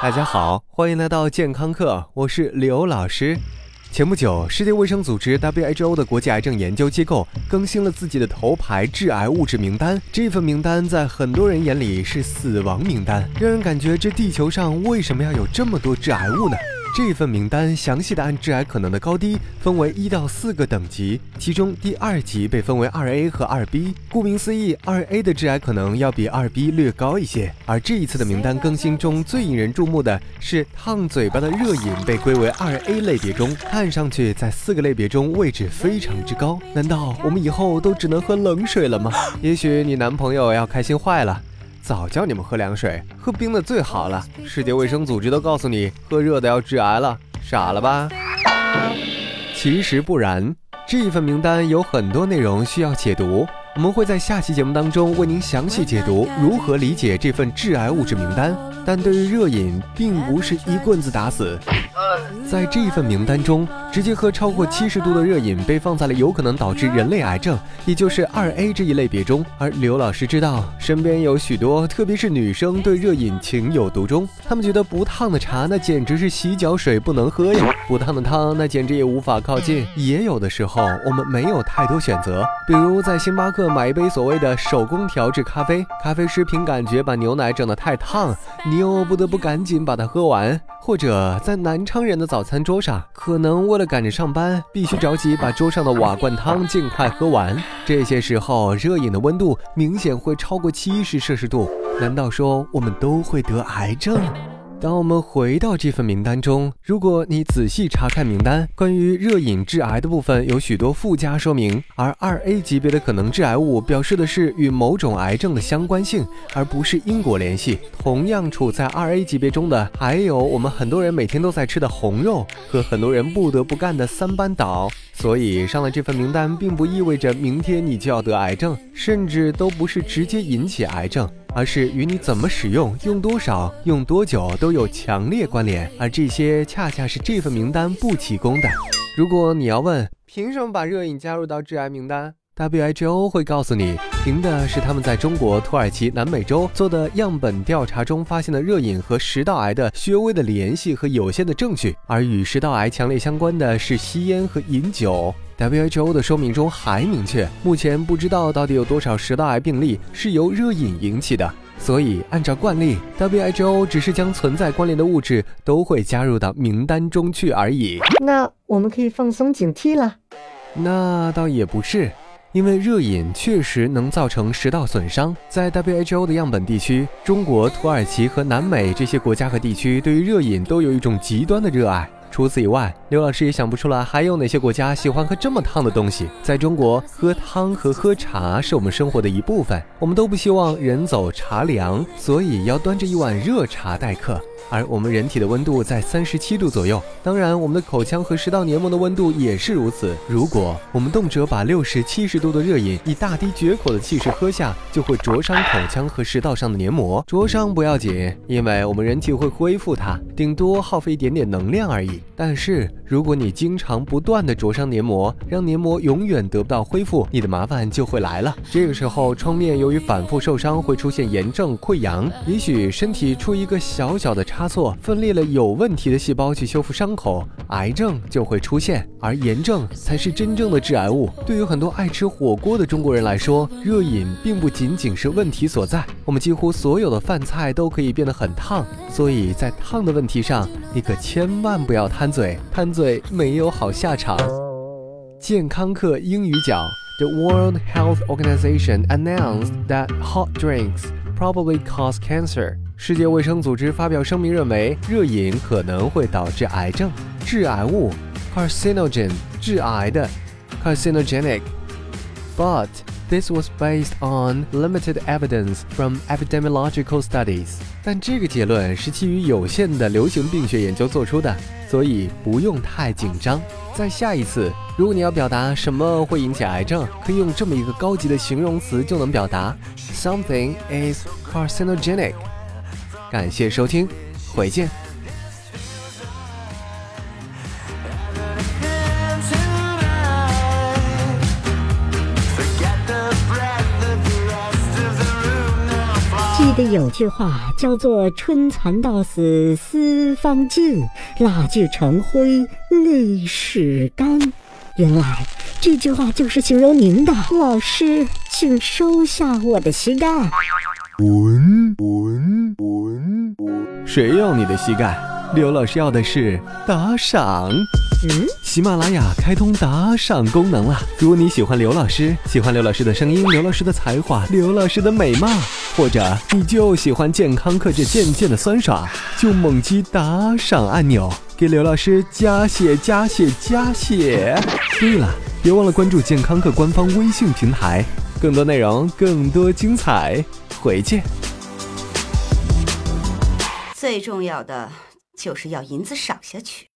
大家好，欢迎来到健康课，我是刘老师。前不久，世界卫生组织 WHO 的国际癌症研究机构更新了自己的头牌致癌物质名单。这份名单在很多人眼里是死亡名单，让人感觉这地球上为什么要有这么多致癌物呢？这份名单详细的按致癌可能的高低分为一到四个等级，其中第二级被分为二 A 和二 B。顾名思义，二 A 的致癌可能要比二 B 略高一些。而这一次的名单更新中最引人注目的是烫嘴巴的热饮被归为二 A 类别中，看上去在四个类别中位置非常之高。难道我们以后都只能喝冷水了吗？也许你男朋友要开心坏了。早叫你们喝凉水，喝冰的最好了。世界卫生组织都告诉你，喝热的要致癌了，傻了吧？其实不然，这一份名单有很多内容需要解读，我们会在下期节目当中为您详细解读如何理解这份致癌物质名单。但对于热饮，并不是一棍子打死。在这一份名单中，直接喝超过七十度的热饮被放在了有可能导致人类癌症，也就是二 A 这一类别中。而刘老师知道，身边有许多，特别是女生对热饮情有独钟，她们觉得不烫的茶那简直是洗脚水不能喝呀，不烫的汤那简直也无法靠近。也有的时候，我们没有太多选择，比如在星巴克买一杯所谓的手工调制咖啡，咖啡师凭感觉把牛奶整得太烫，你又不得不赶紧把它喝完。或者在南昌人的早餐桌上，可能为了赶着上班，必须着急把桌上的瓦罐汤尽快喝完。这些时候，热饮的温度明显会超过七十摄氏度。难道说我们都会得癌症？当我们回到这份名单中，如果你仔细查看名单，关于热饮致癌的部分有许多附加说明，而二 A 级别的可能致癌物表示的是与某种癌症的相关性，而不是因果联系。同样处在二 A 级别中的，还有我们很多人每天都在吃的红肉和很多人不得不干的三班倒。所以上了这份名单，并不意味着明天你就要得癌症，甚至都不是直接引起癌症。而是与你怎么使用、用多少、用多久都有强烈关联，而这些恰恰是这份名单不提供的。如果你要问凭什么把热饮加入到致癌名单，WHO 会告诉你，凭的是他们在中国、土耳其、南美洲做的样本调查中发现的热饮和食道癌的略微的联系和有限的证据，而与食道癌强烈相关的是吸烟和饮酒。WHO 的说明中还明确，目前不知道到底有多少食道癌病例是由热饮引起的。所以，按照惯例，WHO 只是将存在关联的物质都会加入到名单中去而已。那我们可以放松警惕了？那倒也不是，因为热饮确实能造成食道损伤。在 WHO 的样本地区，中国、土耳其和南美这些国家和地区对于热饮都有一种极端的热爱。除此以外，刘老师也想不出来还有哪些国家喜欢喝这么烫的东西。在中国，喝汤和喝茶是我们生活的一部分，我们都不希望人走茶凉，所以要端着一碗热茶待客。而我们人体的温度在三十七度左右，当然我们的口腔和食道黏膜的温度也是如此。如果我们动辄把六十七十度的热饮以大滴绝口的气势喝下，就会灼伤口腔和食道上的黏膜。灼伤不要紧，因为我们人体会恢复它，顶多耗费一点点能量而已。但是如果你经常不断的灼伤黏膜，让黏膜永远得不到恢复，你的麻烦就会来了。这个时候，创面由于反复受伤，会出现炎症、溃疡，也许身体出一个小小的差。差错分裂了有问题的细胞去修复伤口，癌症就会出现，而炎症才是真正的致癌物。对于很多爱吃火锅的中国人来说，热饮并不仅仅是问题所在。我们几乎所有的饭菜都可以变得很烫，所以在烫的问题上，你可千万不要贪嘴，贪嘴没有好下场。健康课英语角：The World Health Organization announced that hot drinks probably cause cancer. 世界卫生组织发表声明，认为热饮可能会导致癌症。致癌物 carcinogen 致癌的 carcinogenic。But this was based on limited evidence from epidemiological studies。但这个结论是基于有限的流行病学研究做出的，所以不用太紧张。在下一次，如果你要表达什么会引起癌症，可以用这么一个高级的形容词就能表达：Something is carcinogenic。感谢收听，回见。记得有句话叫做“春蚕到死丝方尽，蜡炬成灰泪始干”。原来这句话就是形容您的。老师，请收下我的膝盖。闻闻闻，谁要你的膝盖？刘老师要的是打赏。嗯，喜马拉雅开通打赏功能了。如果你喜欢刘老师，喜欢刘老师的声音、刘老师的才华、刘老师的美貌，或者你就喜欢健康课这渐渐的酸爽，就猛击打赏按钮，给刘老师加血加血加血。对了，别忘了关注健康课官方微信平台，更多内容，更多精彩，回见。最重要的就是要银子赏下去。